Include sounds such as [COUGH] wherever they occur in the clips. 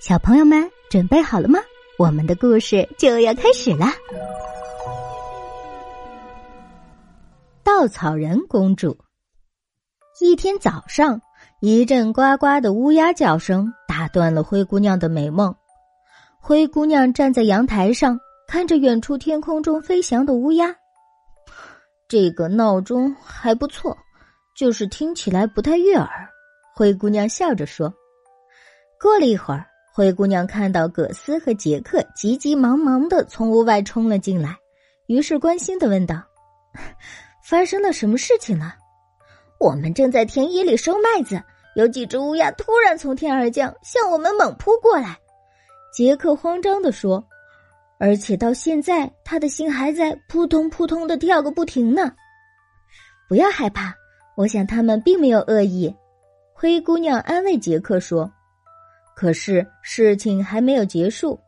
小朋友们准备好了吗？我们的故事就要开始啦！稻草人公主。一天早上，一阵呱呱的乌鸦叫声打断了灰姑娘的美梦。灰姑娘站在阳台上，看着远处天空中飞翔的乌鸦。这个闹钟还不错，就是听起来不太悦耳。灰姑娘笑着说。过了一会儿。灰姑娘看到葛斯和杰克急急忙忙的从屋外冲了进来，于是关心的问道：“发生了什么事情了？”“我们正在田野里收麦子，有几只乌鸦突然从天而降，向我们猛扑过来。”杰克慌张的说，而且到现在他的心还在扑通扑通的跳个不停呢。不要害怕，我想他们并没有恶意。”灰姑娘安慰杰克说。可是事情还没有结束，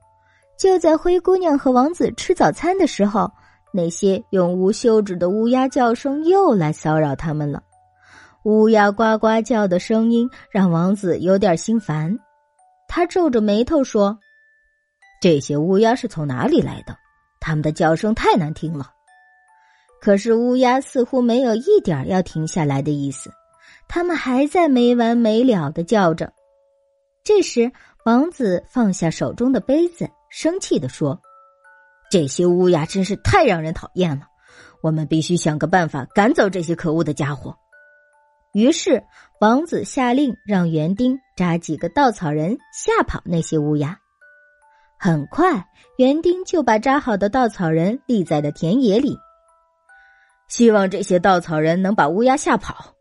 就在灰姑娘和王子吃早餐的时候，那些永无休止的乌鸦叫声又来骚扰他们了。乌鸦呱呱叫的声音让王子有点心烦，他皱着眉头说：“这些乌鸦是从哪里来的？他们的叫声太难听了。”可是乌鸦似乎没有一点要停下来的意思，他们还在没完没了的叫着。这时，王子放下手中的杯子，生气地说：“这些乌鸦真是太让人讨厌了，我们必须想个办法赶走这些可恶的家伙。”于是，王子下令让园丁扎几个稻草人吓跑那些乌鸦。很快，园丁就把扎好的稻草人立在了田野里。希望这些稻草人能把乌鸦吓跑。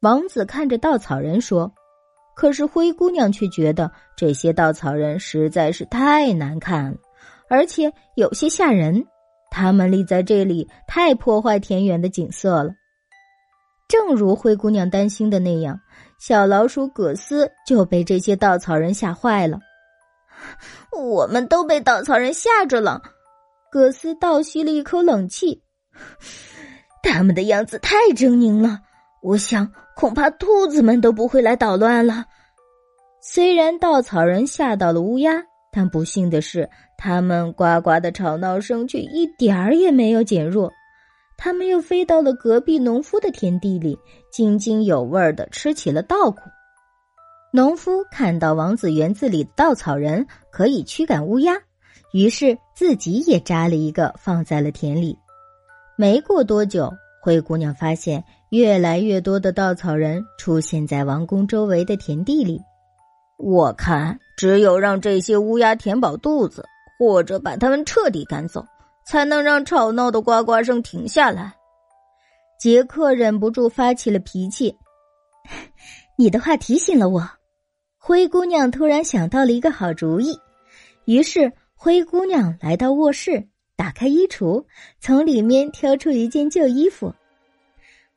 王子看着稻草人说。可是灰姑娘却觉得这些稻草人实在是太难看了，而且有些吓人。他们立在这里太破坏田园的景色了。正如灰姑娘担心的那样，小老鼠葛斯就被这些稻草人吓坏了。我们都被稻草人吓着了。葛斯倒吸了一口冷气，[LAUGHS] 他们的样子太狰狞了。我想，恐怕兔子们都不会来捣乱了。虽然稻草人吓到了乌鸦，但不幸的是，他们呱呱的吵闹声却一点儿也没有减弱。他们又飞到了隔壁农夫的田地里，津津有味的吃起了稻谷。农夫看到王子园子里的稻草人可以驱赶乌鸦，于是自己也扎了一个放在了田里。没过多久。灰姑娘发现越来越多的稻草人出现在王宫周围的田地里。我看，只有让这些乌鸦填饱肚子，或者把它们彻底赶走，才能让吵闹的呱呱声停下来。杰克忍不住发起了脾气：“ [LAUGHS] 你的话提醒了我。”灰姑娘突然想到了一个好主意，于是灰姑娘来到卧室。打开衣橱，从里面挑出一件旧衣服。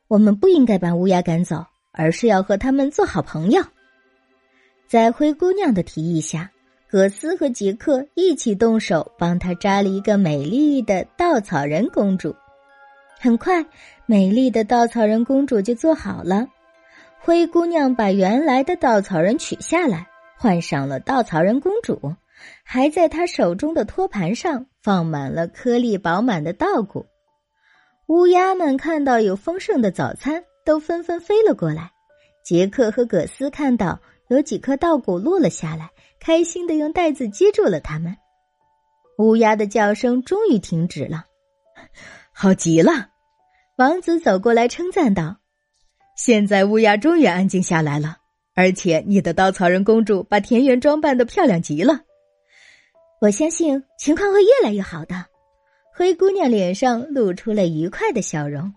我们不应该把乌鸦赶走，而是要和他们做好朋友。在灰姑娘的提议下，葛斯和杰克一起动手，帮她扎了一个美丽的稻草人公主。很快，美丽的稻草人公主就做好了。灰姑娘把原来的稻草人取下来，换上了稻草人公主。还在他手中的托盘上放满了颗粒饱满的稻谷，乌鸦们看到有丰盛的早餐，都纷纷飞了过来。杰克和葛斯看到有几颗稻谷落了下来，开心的用袋子接住了它们。乌鸦的叫声终于停止了，好极了！王子走过来称赞道：“现在乌鸦终于安静下来了，而且你的稻草人公主把田园装扮的漂亮极了。”我相信情况会越来越好的。灰姑娘脸上露出了愉快的笑容。